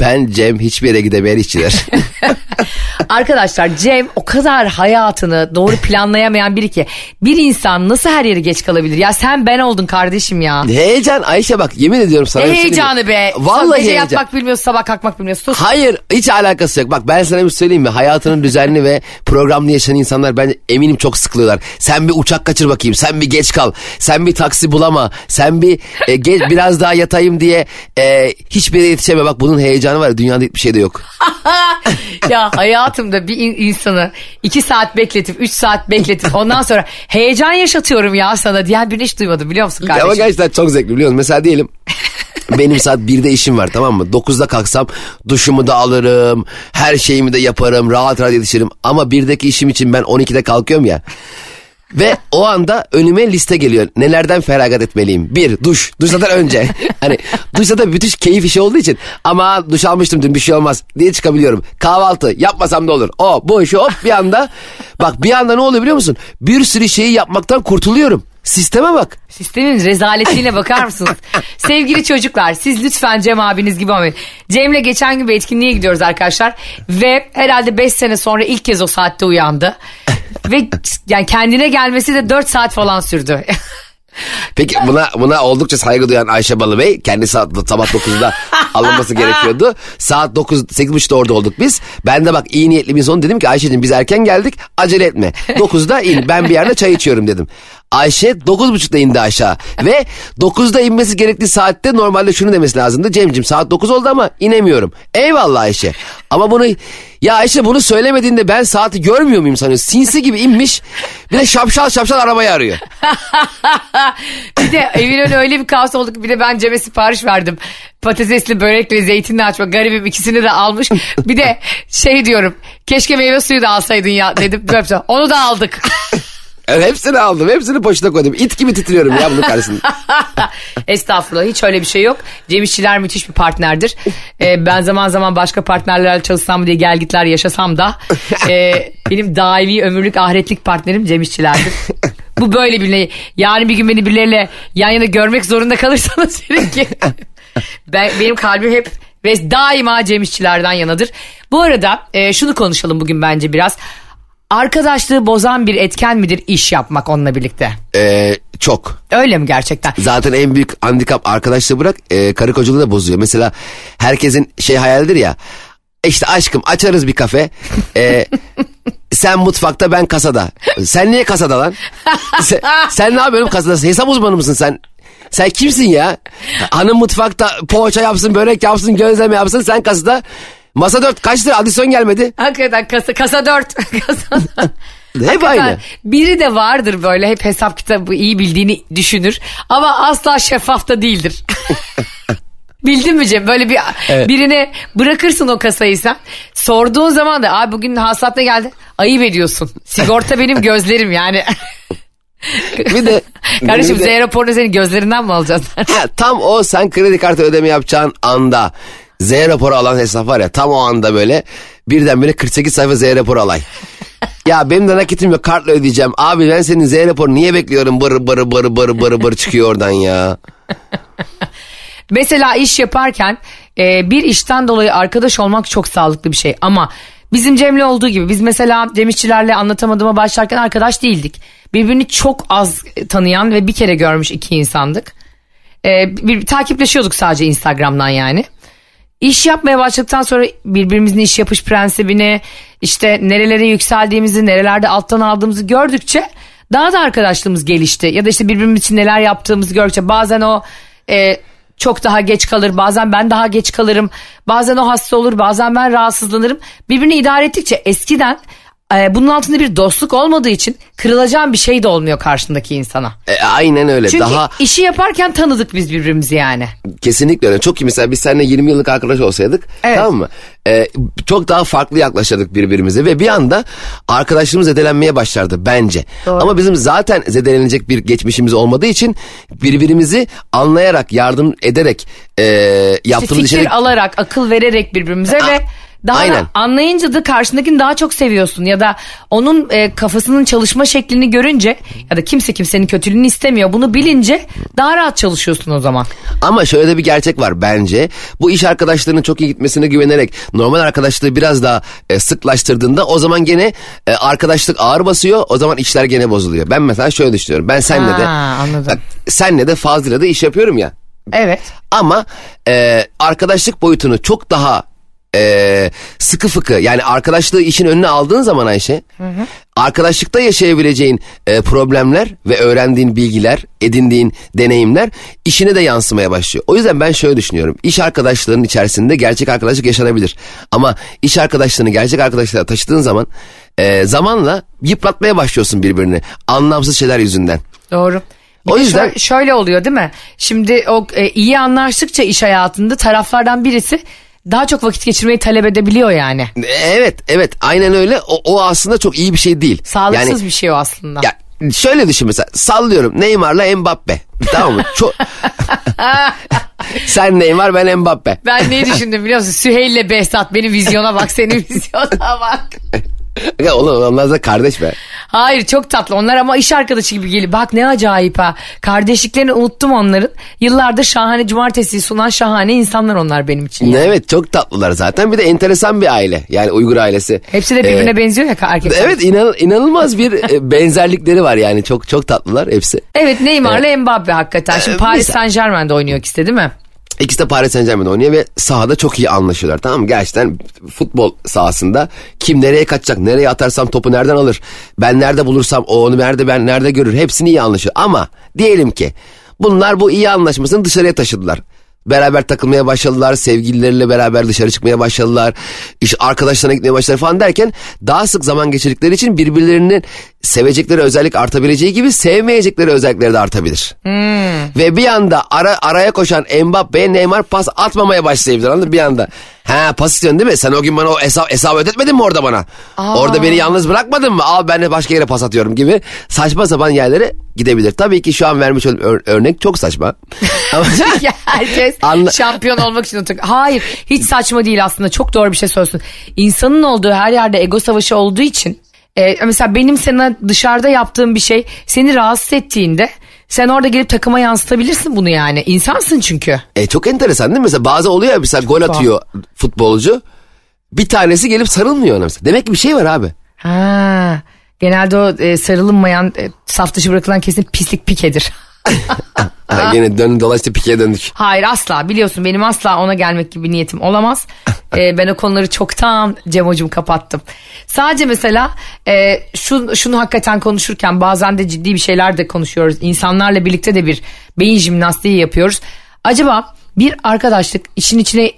Ben Cem hiçbir yere gidemeyen işçiler. Arkadaşlar Cem o kadar hayatını doğru planlayamayan biri ki bir insan nasıl her yere geç kalabilir? Ya sen ben oldun kardeşim ya. heyecan Ayşe bak yemin ediyorum sana. Ne şey heyecanı be. Vallahi Gece heyecan. yatmak bilmiyorsun sabah kalkmak bilmiyorsun. Sus. Hayır hiç alakası yok. Bak ben sana bir söyleyeyim mi? Hayatının düzenli ve programlı yaşayan insanlar bence eminim çok sıkılıyorlar. Sen bir uçak kaçır bakayım. Sen bir geç kal. Sen bir taksi bulama. Sen bir e, geç, biraz daha yatayım diye e, hiçbir yere yetişeme. Bak bunun heyecanı var. ya, Dünyada hiçbir şey de yok. ya hayatımda bir in- insanı iki saat bekletip üç saat bekletip ondan sonra heyecan yaşatıyorum ya sana diyen birini hiç duymadım biliyor musun kardeşim? Ama gerçekten çok zevkli biliyor musun? Mesela diyelim benim saat 1'de işim var tamam mı? 9'da kalksam duşumu da alırım, her şeyimi de yaparım, rahat rahat yetişirim. Ama 1'deki işim için ben 12'de kalkıyorum ya. Ve o anda önüme liste geliyor. Nelerden feragat etmeliyim? Bir, duş. Duş zaten önce. hani duş zaten bütün keyif işi olduğu için. Ama duş almıştım dün bir şey olmaz diye çıkabiliyorum. Kahvaltı yapmasam da olur. O, bu, şu hop bir anda. Bak bir anda ne oluyor biliyor musun? Bir sürü şeyi yapmaktan kurtuluyorum. Sisteme bak. Sistemin rezaletliğine bakar mısınız? Sevgili çocuklar siz lütfen Cem abiniz gibi olmayın. Cem'le geçen gün bir etkinliğe gidiyoruz arkadaşlar. Ve herhalde 5 sene sonra ilk kez o saatte uyandı. Ve yani kendine gelmesi de 4 saat falan sürdü. Peki buna buna oldukça saygı duyan Ayşe Balıbey kendi saat, sabah 9'da alınması gerekiyordu. Saat 9 8.30'da orada olduk biz. Ben de bak iyi niyetli bir son dedim ki Ayşe'cim biz erken geldik acele etme. 9'da in ben bir yerde çay içiyorum dedim. Ayşe 9.30'da indi aşağı ve 9'da inmesi gerektiği saatte normalde şunu demesi lazımdı. Cemcim saat 9 oldu ama inemiyorum. Eyvallah Ayşe. Ama bunu ya Ayşe bunu söylemediğinde ben saati görmüyor muyum sanıyorsun? Sinsi gibi inmiş bir de şapşal şapşal arabayı arıyor. bir de evin önü öyle bir kaos oldu ki bir de ben Cem'e sipariş verdim. Patatesli börekle zeytinli açma garibim ikisini de almış. Bir de şey diyorum keşke meyve suyu da alsaydın ya dedim. Onu da aldık. Hepsini aldım. Hepsini poşete koydum. İt gibi titriyorum ya bunun karşısında. Estağfurullah hiç öyle bir şey yok. Cem İşçiler müthiş bir partnerdir. Ee, ben zaman zaman başka partnerlerle çalışsam diye gelgitler yaşasam da e, benim daimi ömürlük ahiretlik partnerim Cem İşçiler'dir. Bu böyle bir Yani bir gün beni birileriyle yan yana görmek zorunda kalırsanız ki ben, benim kalbim hep ve daima Cem İşçiler'den yanadır. Bu arada e, şunu konuşalım bugün bence biraz. Arkadaşlığı bozan bir etken midir iş yapmak onunla birlikte? Ee, çok. Öyle mi gerçekten? Zaten en büyük handikap arkadaşlığı bırak e, karı kocalığı da bozuyor. Mesela herkesin şey hayalidir ya. İşte aşkım açarız bir kafe. E, sen mutfakta ben kasada. Sen niye kasada lan? sen, sen ne yapıyorsun kasada? Hesap uzmanı mısın sen? Sen kimsin ya? Hanım mutfakta poğaça yapsın, börek yapsın, gözleme yapsın. Sen kasada Masa 4 kaç lira adisyon gelmedi? Hakikaten kasa, kasa 4. kasa Hep aynı. Biri de vardır böyle hep hesap kitabı iyi bildiğini düşünür ama asla şeffaf da değildir. Bildin mi Cem? Böyle bir Evet. birine bırakırsın o kasayı sen. Sorduğun zaman da abi bugün hasılat ne geldi? Ayıp ediyorsun. Sigorta benim gözlerim yani. Bir de Kardeşim bir de- Z raporunu senin gözlerinden mi alacağız? Ha, tam o sen kredi kartı ödeme yapacağın anda Z raporu alan hesap var ya tam o anda böyle birdenbire 48 sayfa Z raporu alay. ya benim de nakitim yok kartla ödeyeceğim. Abi ben senin Z raporu niye bekliyorum bır bır bır bır bır bır çıkıyor oradan ya. Mesela iş yaparken e, bir işten dolayı arkadaş olmak çok sağlıklı bir şey ama bizim Cem'le olduğu gibi biz mesela Cem İşçilerle anlatamadığıma başlarken arkadaş değildik. Birbirini çok az tanıyan ve bir kere görmüş iki insandık. E, bir, takipleşiyorduk sadece Instagram'dan yani. İş yapmaya başladıktan sonra birbirimizin iş yapış prensibini işte nerelere yükseldiğimizi nerelerde alttan aldığımızı gördükçe daha da arkadaşlığımız gelişti. Ya da işte birbirimiz için neler yaptığımızı gördükçe bazen o e, çok daha geç kalır bazen ben daha geç kalırım bazen o hasta olur bazen ben rahatsızlanırım. Birbirini idare ettikçe eskiden e, bunun altında bir dostluk olmadığı için kırılacağın bir şey de olmuyor karşındaki insana. E, aynen öyle. Çünkü Daha işi yaparken tanıdık biz birbirimizi yani. kesinlikle öyle. Çok iyi mesela biz seninle 20 yıllık arkadaş olsaydık Evet. tamam mı? E, çok daha farklı yaklaşırdık birbirimize ve bir anda arkadaşlığımız zedelenmeye başlardı bence. Doğru. Ama bizim zaten zedelenecek bir geçmişimiz olmadığı için birbirimizi anlayarak, yardım ederek e, İşte yaptığımız fikir işleri alarak, akıl vererek birbirimize A- ve daha da aynen. anlayınca da karşındakini daha çok seviyorsun ya da onun e, kafasının çalışma şeklini görünce ya da kimse kimsenin kötülüğünü istemiyor bunu bilince daha rahat çalışıyorsun o zaman. Ama şöyle de bir gerçek var bence. Bu iş arkadaşlarının çok iyi gitmesine güvenerek normal arkadaşlığı biraz daha e, sıklaştırdığında o zaman gene e, arkadaşlık ağır basıyor. O zaman işler gene bozuluyor. Ben mesela şöyle düşünüyorum. Ben senle de Ha, anladım. bak, senle de Fazlı'yla da iş yapıyorum ya. Evet. Ama e, arkadaşlık boyutunu çok daha e, sıkı fıkı yani arkadaşlığı işin önüne aldığın zaman Ayşe arkadaşlıkta yaşayabileceğin e, problemler ve öğrendiğin bilgiler edindiğin deneyimler işine de yansımaya başlıyor. O yüzden ben şöyle düşünüyorum iş arkadaşlığının içerisinde gerçek arkadaşlık yaşanabilir ama iş arkadaşlığını gerçek arkadaşlığa taşıdığın zaman e, zamanla yıpratmaya başlıyorsun birbirini anlamsız şeyler yüzünden. Doğru. Bir O de yüzden- şö- şöyle oluyor değil mi? Şimdi o e, iyi anlaştıkça iş hayatında taraflardan birisi daha çok vakit geçirmeyi talep edebiliyor yani. Evet evet aynen öyle o, o aslında çok iyi bir şey değil. Sağlıksız Yani- bir şey o aslında. Ya şöyle düşün mesela sallıyorum Neymar'la Mbappe tamam mı? Çok... Sen Neymar ben Mbappe. Ben ne düşündüm biliyor musun? Süheyl'le Behzat benim vizyona bak senin vizyona bak. Oğlum onlar da kardeş be. Hayır çok tatlı onlar ama iş arkadaşı gibi geliyor. Bak ne acayip ha. Kardeşliklerini unuttum onların. Yıllardır şahane cumartesi sunan şahane insanlar onlar benim için. yani. Evet çok tatlılar zaten bir de enteresan bir aile yani Uygur ailesi. Hepsi de birbirine Ee, benziyor ya erkek. Evet inan, inanılmaz bir e, benzerlikleri var yani çok çok tatlılar hepsi. Evet Neymar'la Mbappe hakikaten. Şimdi Ee, Paris Saint Germain'de oynuyor ikisi de değil mi? İkisi de Paris Saint Germain'de oynuyor ve sahada çok iyi anlaşıyorlar tamam mı? Gerçekten futbol sahasında kim nereye kaçacak, nereye atarsam topu nereden alır, ben nerede bulursam o onu nerede ben nerede görür hepsini iyi anlaşıyor. Ama diyelim ki bunlar bu iyi anlaşmasını dışarıya taşıdılar. Beraber takılmaya başladılar, sevgilileriyle beraber dışarı çıkmaya başladılar, iş arkadaşlarına gitmeye başladılar falan derken daha sık zaman geçirdikleri için birbirlerinin sevecekleri özellik artabileceği gibi sevmeyecekleri özellikleri de artabilir. Ve bir anda ara, araya koşan Mbappe'ye Neymar pas atmamaya başlayabilir anladın mı? bir anda. Ha pas istiyorsun değil mi? Sen o gün bana o hesap, hesabı ödetmedin mi orada bana? Orada beni yalnız bırakmadın mı? Al ben de başka yere pas atıyorum gibi saçma sapan yerlere gidebilir. Tabii ki şu an vermiş olduğum ör- örnek çok saçma. Ama Ya herkes Anla- şampiyon olmak için oturuyor. Hayır hiç saçma değil aslında çok doğru bir şey söylüyorsun. İnsanın olduğu her yerde ego savaşı olduğu için e, mesela benim sana dışarıda yaptığım bir şey seni rahatsız ettiğinde sen orada gelip takıma yansıtabilirsin bunu yani. İnsansın çünkü. e, çok enteresan değil mi? Mesela bazı oluyor ya mesela gol atıyor futbolcu. Bir tanesi gelip sarılmıyor ona mesela. Demek ki bir şey var abi. Ha, genelde o e, sarılınmayan e, saf dışı bırakılan kesin pislik pikedir. Ha, yine dön dolaştı pikeye döndük. Hayır asla biliyorsun benim asla ona gelmek gibi niyetim olamaz. Ee, ben o konuları çoktan Cemo'cum kapattım. Sadece mesela e, şu, şunu hakikaten konuşurken bazen de ciddi bir şeyler de konuşuyoruz. İnsanlarla birlikte de bir beyin jimnastiği yapıyoruz. Acaba bir arkadaşlık işin içine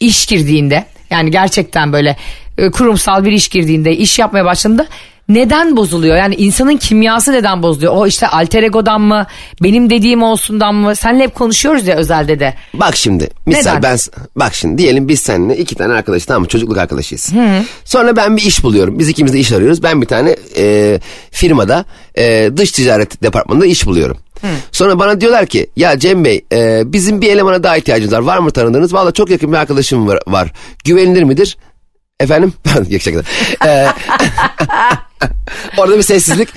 iş girdiğinde yani gerçekten böyle e, kurumsal bir iş girdiğinde iş yapmaya başladığında neden bozuluyor? Yani insanın kimyası neden bozuluyor? O işte alter egodan mı benim dediğim olsundan mı? Senle hep konuşuyoruz ya özelde de. Bak şimdi misal Neden? ben bak şimdi diyelim biz seninle iki tane arkadaş tamam mı çocukluk arkadaşıyız. Sonra ben bir iş buluyorum. Biz ikimiz de iş arıyoruz. Ben bir tane e, firmada e, dış ticaret departmanında iş buluyorum. Sonra bana diyorlar ki ya Cem Bey e, bizim bir elemana daha ihtiyacımız var. Var mı tanıdığınız? Valla çok yakın bir arkadaşım var. var. Güvenilir midir? Efendim? Şaka. Ee, orada bir sessizlik.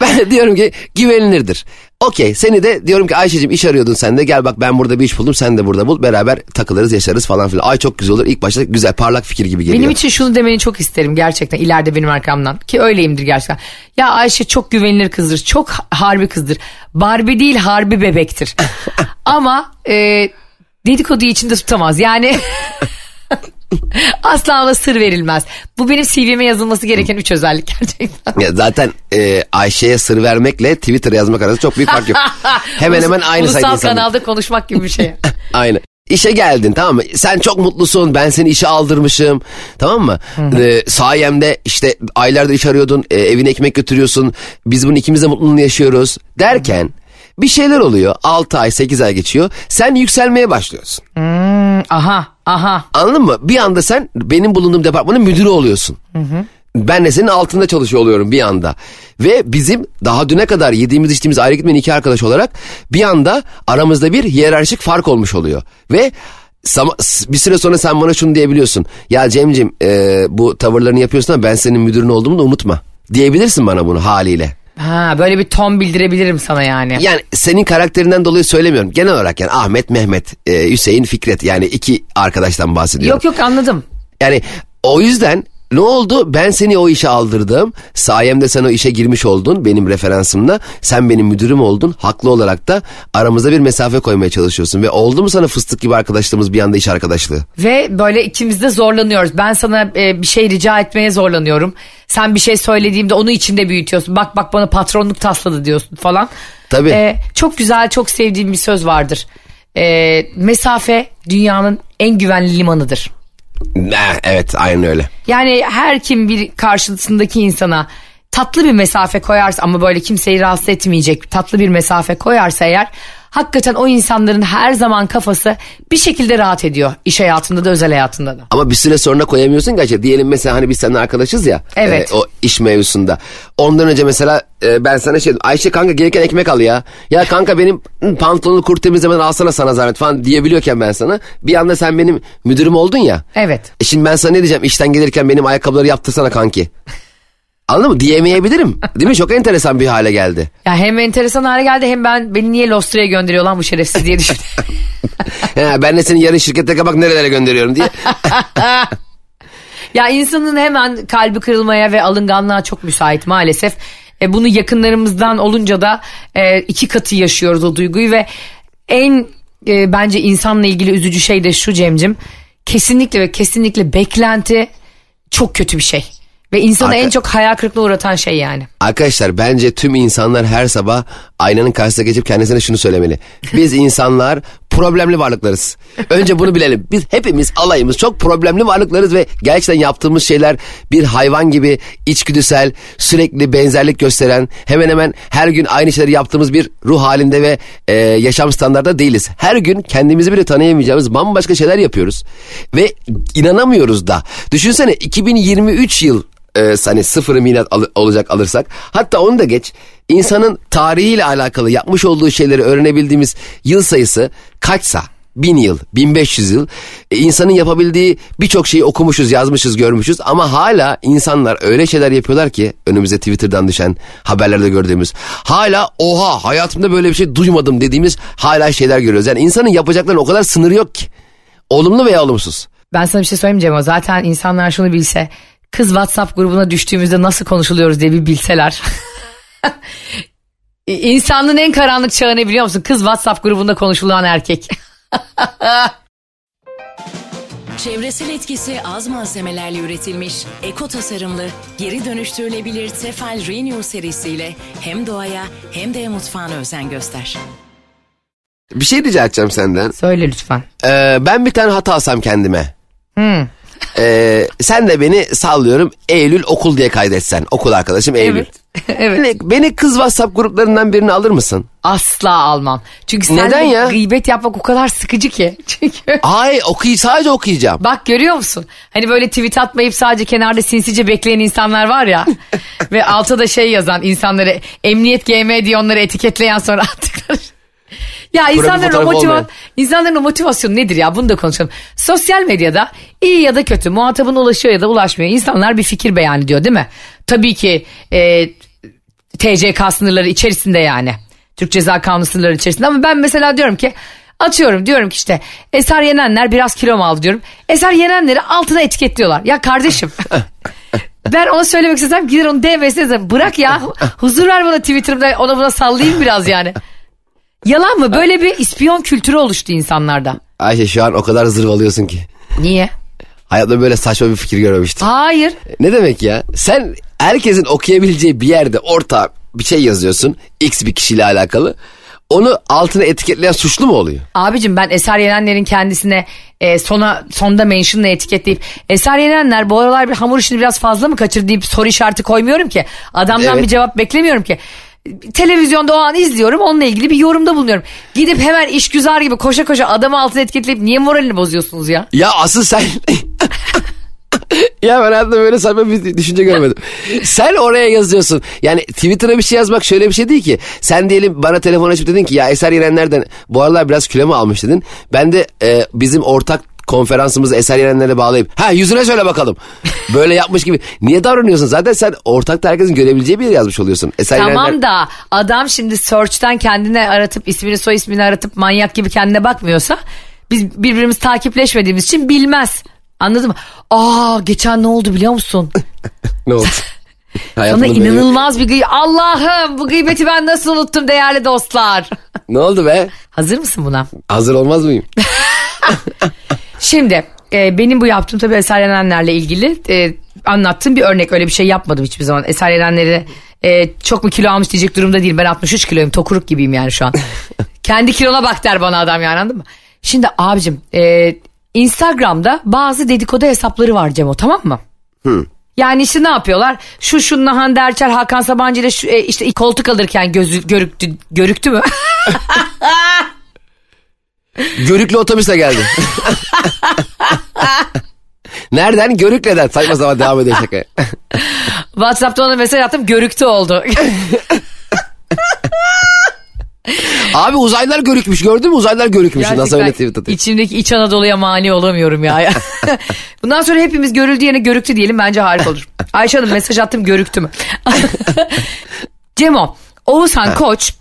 Ben diyorum ki güvenilirdir. Okey seni de diyorum ki Ayşe'cim iş arıyordun sen de gel bak ben burada bir iş buldum sen de burada bul beraber takılırız yaşarız falan filan. Ay çok güzel olur ilk başta güzel parlak fikir gibi geliyor. Benim için şunu demeni çok isterim gerçekten ileride benim arkamdan ki öyleyimdir gerçekten. Ya Ayşe çok güvenilir kızdır çok harbi kızdır. Barbie değil harbi bebektir. Ama e, dedikodu içinde tutamaz yani asla ona sır verilmez. Bu benim CV'me yazılması gereken üç özellik gerçekten. Ya zaten e, Ayşe'ye sır vermekle Twitter yazmak arasında çok büyük fark yok. hemen hemen aynı sayıda Ulusal kanalda konuşmak gibi bir şey. Aynı. işe geldin tamam mı? Sen çok mutlusun ben seni işe aldırmışım tamam mı? Ee, sayemde işte aylardır iş arıyordun e, evine ekmek götürüyorsun biz bunun ikimiz de mutluluğunu yaşıyoruz derken bir şeyler oluyor 6 ay 8 ay geçiyor sen yükselmeye başlıyorsun. Aha aha. Anladın mı? Bir anda sen benim bulunduğum departmanın müdürü oluyorsun. Ben de senin altında çalışıyor oluyorum bir anda. Ve bizim daha düne kadar yediğimiz içtiğimiz ayrı gitmeyen iki arkadaş olarak bir anda aramızda bir hiyerarşik fark olmuş oluyor. Ve bir süre sonra sen bana şunu diyebiliyorsun. Ya Cem'cim e, bu tavırlarını yapıyorsun ama ben senin müdürün olduğumu da unutma. Diyebilirsin bana bunu haliyle. Ha böyle bir ton bildirebilirim sana yani. Yani senin karakterinden dolayı söylemiyorum. Genel olarak yani Ahmet, Mehmet, e, Hüseyin, Fikret yani iki arkadaştan bahsediyorum. Yok yok anladım. Yani o yüzden ne oldu? Ben seni o işe aldırdım. Sayemde sen o işe girmiş oldun benim referansımla. Sen benim müdürüm oldun. Haklı olarak da aramızda bir mesafe koymaya çalışıyorsun. Ve oldu mu sana fıstık gibi arkadaşlığımız bir anda iş arkadaşlığı? Ve böyle ikimiz de zorlanıyoruz. Ben sana e, bir şey rica etmeye zorlanıyorum. Sen bir şey söylediğimde onu içinde büyütüyorsun. Bak bak bana patronluk tasladı diyorsun falan. Tabii. E, çok güzel, çok sevdiğim bir söz vardır. E, mesafe dünyanın en güvenli limanıdır. Evet aynen öyle. Yani her kim bir karşısındaki insana tatlı bir mesafe koyarsa ama böyle kimseyi rahatsız etmeyecek tatlı bir mesafe koyarsa eğer hakikaten o insanların her zaman kafası bir şekilde rahat ediyor. İş hayatında da özel hayatında da. Ama bir süre sonra koyamıyorsun ki. Diyelim mesela hani biz seninle arkadaşız ya. Evet. e, o iş mevzusunda. Ondan önce mesela e, ben sana şey Ayşe kanka gelirken ekmek al ya. Ya kanka benim pantolonu kurt temizlemeden alsana sana zahmet falan diyebiliyorken ben sana. Bir anda sen benim müdürüm oldun ya. Evet. E şimdi ben sana ne diyeceğim işten gelirken benim ayakkabıları yaptırsana kanki. Anladın mı? Diyemeyebilirim. Değil mi? Çok enteresan bir hale geldi. Ya hem enteresan hale geldi hem ben beni niye Lostra'ya gönderiyor lan bu şerefsiz diye düşündüm. He, ben de seni yarın şirkete bak nerelere gönderiyorum diye. ya insanın hemen kalbi kırılmaya ve alınganlığa çok müsait maalesef. E, bunu yakınlarımızdan olunca da e, iki katı yaşıyoruz o duyguyu ve en e, bence insanla ilgili üzücü şey de şu Cemcim. Kesinlikle ve kesinlikle beklenti çok kötü bir şey. Ve insanı Arka- en çok hayal kırıklığına uğratan şey yani. Arkadaşlar bence tüm insanlar her sabah aynanın karşısına geçip kendisine şunu söylemeli. Biz insanlar problemli varlıklarız. Önce bunu bilelim. Biz hepimiz alayımız çok problemli varlıklarız ve gerçekten yaptığımız şeyler bir hayvan gibi içgüdüsel, sürekli benzerlik gösteren, hemen hemen her gün aynı şeyleri yaptığımız bir ruh halinde ve e, yaşam standartında değiliz. Her gün kendimizi bile tanıyamayacağımız bambaşka şeyler yapıyoruz. Ve inanamıyoruz da. Düşünsene 2023 yıl e, hani sıfırı milat al- olacak alırsak. Hatta onu da geç. İnsanın tarihiyle alakalı yapmış olduğu şeyleri öğrenebildiğimiz yıl sayısı kaçsa? Bin yıl, 1500 yıl. E, insanın yapabildiği birçok şeyi okumuşuz, yazmışız, görmüşüz. Ama hala insanlar öyle şeyler yapıyorlar ki önümüze Twitter'dan düşen haberlerde gördüğümüz. Hala oha hayatımda böyle bir şey duymadım dediğimiz hala şeyler görüyoruz. Yani insanın yapacaklarının o kadar sınırı yok ki. Olumlu veya olumsuz. Ben sana bir şey söyleyeyim ama zaten insanlar şunu bilse kız WhatsApp grubuna düştüğümüzde nasıl konuşuluyoruz diye bir bilseler. İnsanlığın en karanlık çağı ne biliyor musun? Kız WhatsApp grubunda konuşulan erkek. Çevresel etkisi az malzemelerle üretilmiş, eko tasarımlı, geri dönüştürülebilir Tefal Renew serisiyle hem doğaya hem de mutfağına özen göster. Bir şey rica edeceğim senden. Söyle lütfen. Ee, ben bir tane hata alsam kendime. Ee, sen de beni sallıyorum Eylül okul diye kaydetsen. Okul arkadaşım Eylül. Evet. evet. Beni, beni kız WhatsApp gruplarından birini alır mısın? Asla almam. Çünkü sen Neden ya? gıybet yapmak o kadar sıkıcı ki. Çünkü Ay okuy sadece okuyacağım. bak görüyor musun? Hani böyle tweet atmayıp sadece kenarda sinsice bekleyen insanlar var ya. ve alta da şey yazan insanları emniyet GM diye onları etiketleyen sonra attıkları. Ya insanların o, motiva insanların o motivasyonu nedir ya bunu da konuşalım. Sosyal medyada iyi ya da kötü muhatabına ulaşıyor ya da ulaşmıyor. İnsanlar bir fikir beyan ediyor değil mi? Tabii ki e, TCK sınırları içerisinde yani. Türk Ceza Kanunu sınırları içerisinde ama ben mesela diyorum ki atıyorum diyorum ki işte Eser Yenenler biraz kilo mu aldı diyorum. Eser Yenenleri altına etiketliyorlar. Ya kardeşim ben ona söylemek istesem gider onu DM'sine. Bırak ya huzur ver bana Twitter'da ona buna sallayayım biraz yani. Yalan mı? Böyle bir ispiyon kültürü oluştu insanlarda. Ayşe şu an o kadar zırvalıyorsun ki. Niye? Hayatımda böyle saçma bir fikir görmemiştim. Hayır. Ne demek ya? Sen herkesin okuyabileceği bir yerde orta bir şey yazıyorsun. X bir kişiyle alakalı. onu altına etiketleyen suçlu mu oluyor? Abicim ben Eser Yenenler'in kendisine e, sona sonda mention'la etiketleyip Eser Yenenler bu aralar bir hamur işini biraz fazla mı kaçırdı deyip soru işareti koymuyorum ki. Adamdan Evet. bir cevap beklemiyorum ki. Televizyonda o an izliyorum onunla ilgili bir yorumda bulunuyorum. Gidip hemen işgüzar gibi koşa koşa adamı altına etiketleyip niye moralini bozuyorsunuz ya? Ya asıl sen... ya ben hayatımda böyle saçma bir düşünce görmedim. Sen oraya yazıyorsun. Yani Twitter'a bir şey yazmak şöyle bir şey değil ki. Sen diyelim bana telefon açıp dedin ki ya Eser Yerenler'den bu aralar biraz kilo mu almış dedin. Ben de e, bizim ortak konferansımızı Eser Yerenler'e bağlayıp ha yüzüne söyle bakalım. Böyle yapmış gibi. Niye davranıyorsun? Zaten sen ortakta herkesin görebileceği bir yere yazmış oluyorsun. Eser Yerenler- Tamam da adam şimdi search'ten kendine aratıp ismini soy ismini aratıp manyak gibi kendine bakmıyorsa biz birbirimiz takipleşmediğimiz için bilmez. Anladın mı? Aa geçen ne oldu biliyor musun? Ne oldu? Sana inanılmaz bir gıy... Allah'ım bu gıybeti ben nasıl unuttum değerli dostlar. Ne oldu be? Hazır mısın buna? Hazır olmaz mıyım? Şimdi e, benim bu yaptığım tabii Eser Yenenler'le ilgili e, anlattığım bir örnek. Öyle bir şey yapmadım hiçbir zaman. Eser Yenenler'i e, çok mu kilo almış diyecek durumda değilim. Ben 63 kiloyum tokuruk gibiyim yani şu an. Kendi kilona bak der bana adam yani anladın mı? Şimdi abicim e, Instagram'da bazı dedikodu hesapları var Cemo tamam mı? Yani işte ne yapıyorlar? Şu şunla Hande Erçel, Hakan Sabancı ile şu, e, işte koltuk alırken gözü görüktü, görüktü mü? Görüklü otobüsle geldi. Nereden? Görükle'den. Saçma sapan devam ediyor şaka. WhatsApp'ta ona mesaj attım görüktü oldu. Abi uzaylılar görükmüş gördün mü? Uzaylılar görükmüş. Nasıl Gerçekten öyle tweet atıyor. içimdeki iç Anadolu'ya mani olamıyorum ya. Bundan sonra hepimiz görüldü yerine görüktü diyelim bence harika olur. Ayşe Hanım mesaj attım görüktü mü? Cemo, Oğuzhan Koç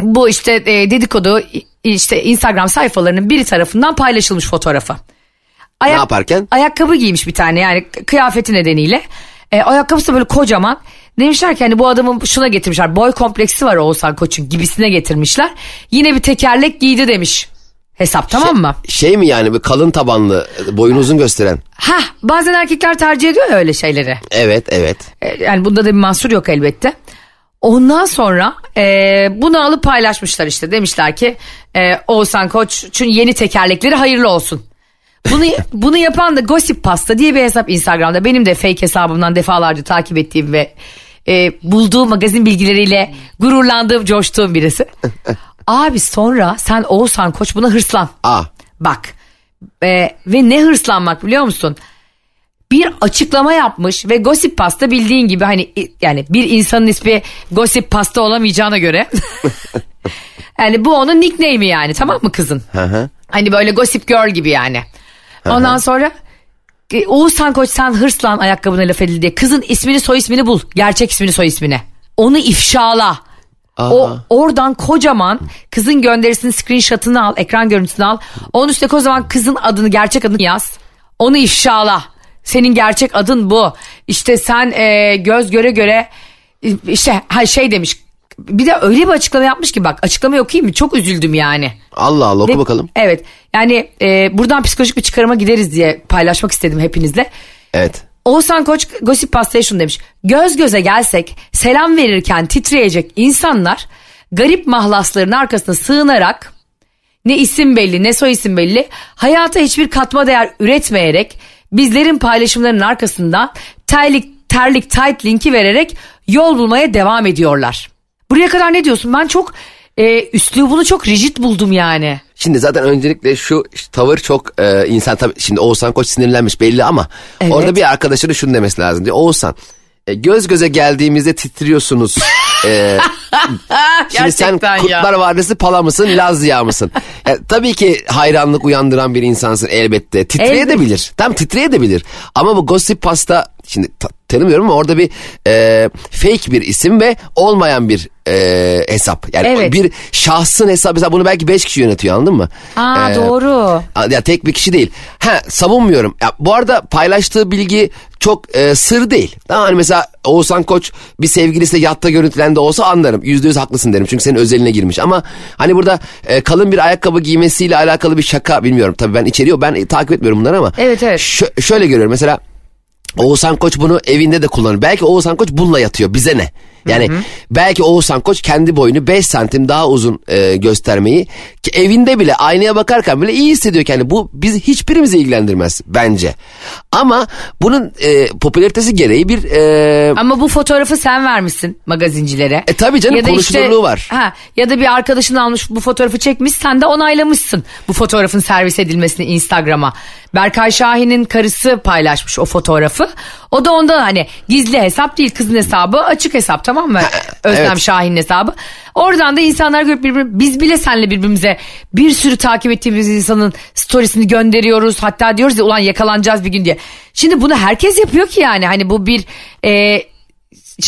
bu işte e, dedikodu işte Instagram sayfalarının biri tarafından paylaşılmış fotoğrafı. Ayak- Ne yaparken? Ayakkabı giymiş bir tane yani kıyafeti nedeniyle. E, ayakkabısı böyle kocaman. Demişler ki hani bu adamın şuna getirmişler. Boy kompleksi var Oğuzhan Koç'un gibisine getirmişler. Yine bir tekerlek giydi demiş. Hesap tamam mı? Şey mi yani bir kalın tabanlı boyunu uzun gösteren. Ha bazen erkekler tercih ediyor ya öyle şeyleri. Evet evet. E, yani bunda da bir mahsur yok elbette. Ondan sonra e, bunu alıp paylaşmışlar işte demişler ki e, Oğuzhan Koç'un yeni tekerlekleri hayırlı olsun. Bunu bunu yapan da Gossip Pasta diye bir hesap Instagram'da benim de fake hesabımdan defalarca takip ettiğim ve e, bulduğum magazin bilgileriyle gururlandığım, coştuğum birisi. Abi sonra sen Oğuzhan Koç buna hırslan. Aa. Bak e, ve ne hırslanmak biliyor musun? Bir açıklama yapmış ve Gossip Pasta bildiğin gibi hani yani bir insanın ismi Gossip Pasta olamayacağına göre yani bu onun nickname'i yani tamam mı kızın? Hani böyle Gossip Girl gibi yani. Ondan sonra e, Oğuzhan Koç sen hırslan ayakkabına laf edildi diye kızın ismini soy ismini bul. Gerçek ismini soy ismini. Onu ifşala. O oradan kocaman kızın gönderisinin screenshot'ını al, ekran görüntüsünü al. Onun üstüne kocaman kızın adını, gerçek adını yaz. Onu ifşala. Senin gerçek adın bu. İşte sen e, göz göre göre e, işte ha, şey demiş. Bir de öyle bir açıklama yapmış ki bak açıklamayı okuyayım mı? Çok üzüldüm yani. Allah Allah oku Ve- bakalım. Evet yani e, buradan psikolojik bir çıkarıma gideriz diye paylaşmak istedim hepinizle. Evet. Oğuzhan Koç Gossip Pasta'ya şunu demiş. Göz göze gelsek selam verirken titreyecek insanlar garip mahlasların arkasına sığınarak ne isim belli ne soy isim belli hayata hiçbir katma değer üretmeyerek bizlerin paylaşımlarının arkasından terlik terlik tight linki vererek yol bulmaya devam ediyorlar. Buraya kadar ne diyorsun? Ben çok e, üslubunu çok rigid buldum yani. Şimdi zaten öncelikle şu tavır çok e, insan tabii şimdi Oğuzhan Koç sinirlenmiş belli ama Evet. orada bir arkadaşına şunu demesi lazım diyor. Oğuzhan e, göz göze geldiğimizde titriyorsunuz. E, şimdi sen Gerçekten ya. Kurtlar Vadisi pala mısın Laz Ziya mısın? E, tabii ki hayranlık uyandıran bir insansın elbette. Titreyebilir. Tam titreyebilir. Ama bu Gossip Pasta şimdi ta- tanımıyorum ama orada bir e, fake bir isim ve olmayan bir e, hesap. Yani Evet. bir şahsın hesabı. Mesela bunu belki 5 kişi yönetiyor anladın mı? Aa Ee, doğru. ya tek bir kişi değil. Ha savunmuyorum. Ya, bu arada paylaştığı bilgi çok e, sır değil. Tamam hani mesela Oğuzhan Koç bir sevgilisiyle yatta görüntülendi olsa anlarım. Yüzde yüz haklısın derim. Çünkü senin özeline girmiş. Ama hani burada e, kalın bir ayakkabı giymesiyle alakalı bir şaka bilmiyorum. Tabii ben içeriyor. Ben takip etmiyorum bunları ama. Evet, evet. Şö- şöyle görüyorum mesela Oğuzhan Koç bunu evinde de kullanır. Belki Oğuzhan Koç bununla yatıyor. Bize ne? Yani belki Oğuzhan Koç kendi boyunu 5 santim daha uzun e, göstermeyi ki evinde bile aynaya bakarken bile iyi hissediyor kendi. Bu bizi hiçbirimizi ilgilendirmez bence. Ama bunun e, popülaritesi gereği bir e, Ama bu fotoğrafı sen vermişsin magazincilere. E tabii canım, Ya konuşulurluğu var. Ha, ya da bir arkadaşın almış bu fotoğrafı çekmiş sen de onaylamışsın bu fotoğrafın servis edilmesini Instagram'a. Berkay Şahin'in karısı paylaşmış o fotoğrafı. O da ondan hani gizli hesap değil kızın hesabı açık hesap tamam mı? Özlem evet. Şahin'in hesabı. Oradan da insanlar görüp birbirine biz bile senle birbirimize bir sürü takip ettiğimiz insanın storiesini gönderiyoruz. Hatta diyoruz ya ulan yakalanacağız bir gün diye. Şimdi bunu herkes yapıyor ki yani hani bu bir e,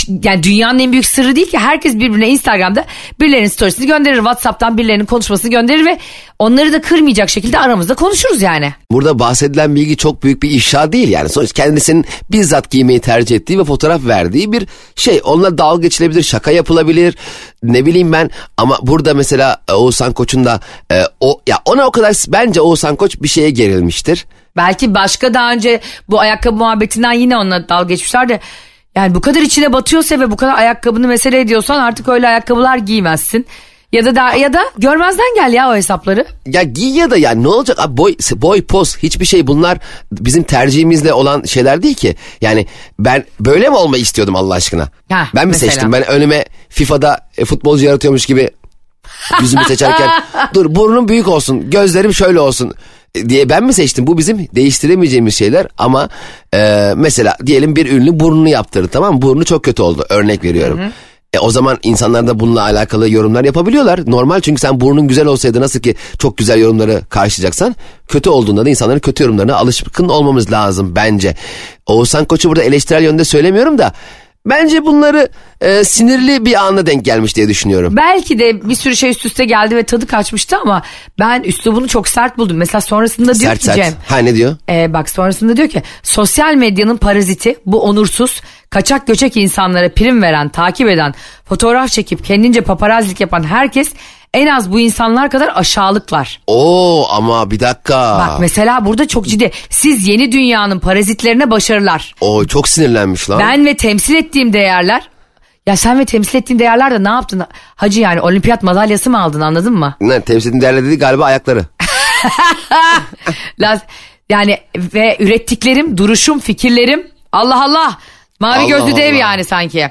yani dünyanın en büyük sırrı değil ki herkes birbirine Instagram'da birilerinin storiesini gönderir. Whatsapp'tan birilerinin konuşmasını gönderir ve onları da kırmayacak şekilde aramızda konuşuruz yani. Burada bahsedilen bilgi çok büyük bir ifşa değil yani. Sonuç kendisinin bizzat giymeyi tercih ettiği ve fotoğraf verdiği bir şey. Onunla dalga geçilebilir, şaka yapılabilir. Ne bileyim ben ama burada mesela Oğuzhan Koç'un da e, o ya ona o kadar bence Oğuzhan Koç bir şeye gerilmiştir. Belki başka daha önce bu ayakkabı muhabbetinden yine onunla dalga geçmişler de yani bu kadar içine batıyorsa ve bu kadar ayakkabını mesele ediyorsan artık öyle ayakkabılar giymezsin. Ya da da, ya da görmezden gel ya o hesapları. Ya giy ya da yani ne olacak abi boy, boy poz hiçbir şey bunlar bizim tercihimizle olan şeyler değil ki. Yani ben böyle mi olmayı istiyordum Allah aşkına? Ha, ben mi mesela. seçtim ben önüme FIFA'da e, futbolcu yaratıyormuş gibi yüzümü seçerken dur burnum büyük olsun gözlerim şöyle olsun diye ben mi seçtim? Bu bizim değiştiremeyeceğimiz şeyler ama e, mesela diyelim bir ünlü burnunu yaptırdı tamam mı? Burnu çok kötü oldu örnek veriyorum. E, o zaman insanlar da bununla alakalı yorumlar yapabiliyorlar. Normal çünkü sen burnun güzel olsaydı nasıl ki çok güzel yorumları karşılayacaksan kötü olduğunda da insanların kötü yorumlarına alışkın olmamız lazım bence. Oğuzhan Koç'u burada eleştirel yönde söylemiyorum da bence bunları e, sinirli bir ana denk gelmiş diye düşünüyorum. Belki de bir sürü şey üst üste geldi ve tadı kaçmıştı ama ben üslubunu çok sert buldum. Mesela sonrasında diyor sert ki sert. Cem. Ha ne diyor? Ee, bak sonrasında diyor ki sosyal medyanın paraziti bu onursuz kaçak göçek insanlara prim veren takip eden fotoğraf çekip kendince paparazzilik yapan herkes en az bu insanlar kadar aşağılıklar. Oo ama bir dakika. Bak mesela burada çok ciddi siz yeni dünyanın parazitlerine başarılar. Oo çok sinirlenmiş lan. Ben ve temsil ettiğim değerler ya sen ve temsil ettiğin değerler de ne yaptın? Hacı yani olimpiyat madalyası mı aldın anladın mı? Ne temsil ettiğin değerler dedi galiba ayakları. Yani ve ürettiklerim, duruşum, fikirlerim Allah Allah. Mavi Allah gözlü dev Allah. yani sanki.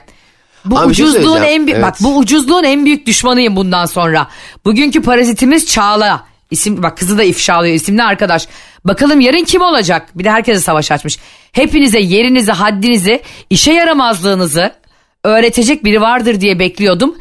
Bu Abi şey ucuzluğun söyleyeceğim. en büyük Evet. bak bu ucuzluğun en büyük düşmanıyım bundan sonra. Bugünkü parazitimiz Çağla. İsim bak kızı da ifşalıyor isimli arkadaş. Bakalım yarın kim olacak? Bir de herkese savaş açmış. Hepinize yerinizi, haddinizi, işe yaramazlığınızı öğretecek biri vardır diye bekliyordum.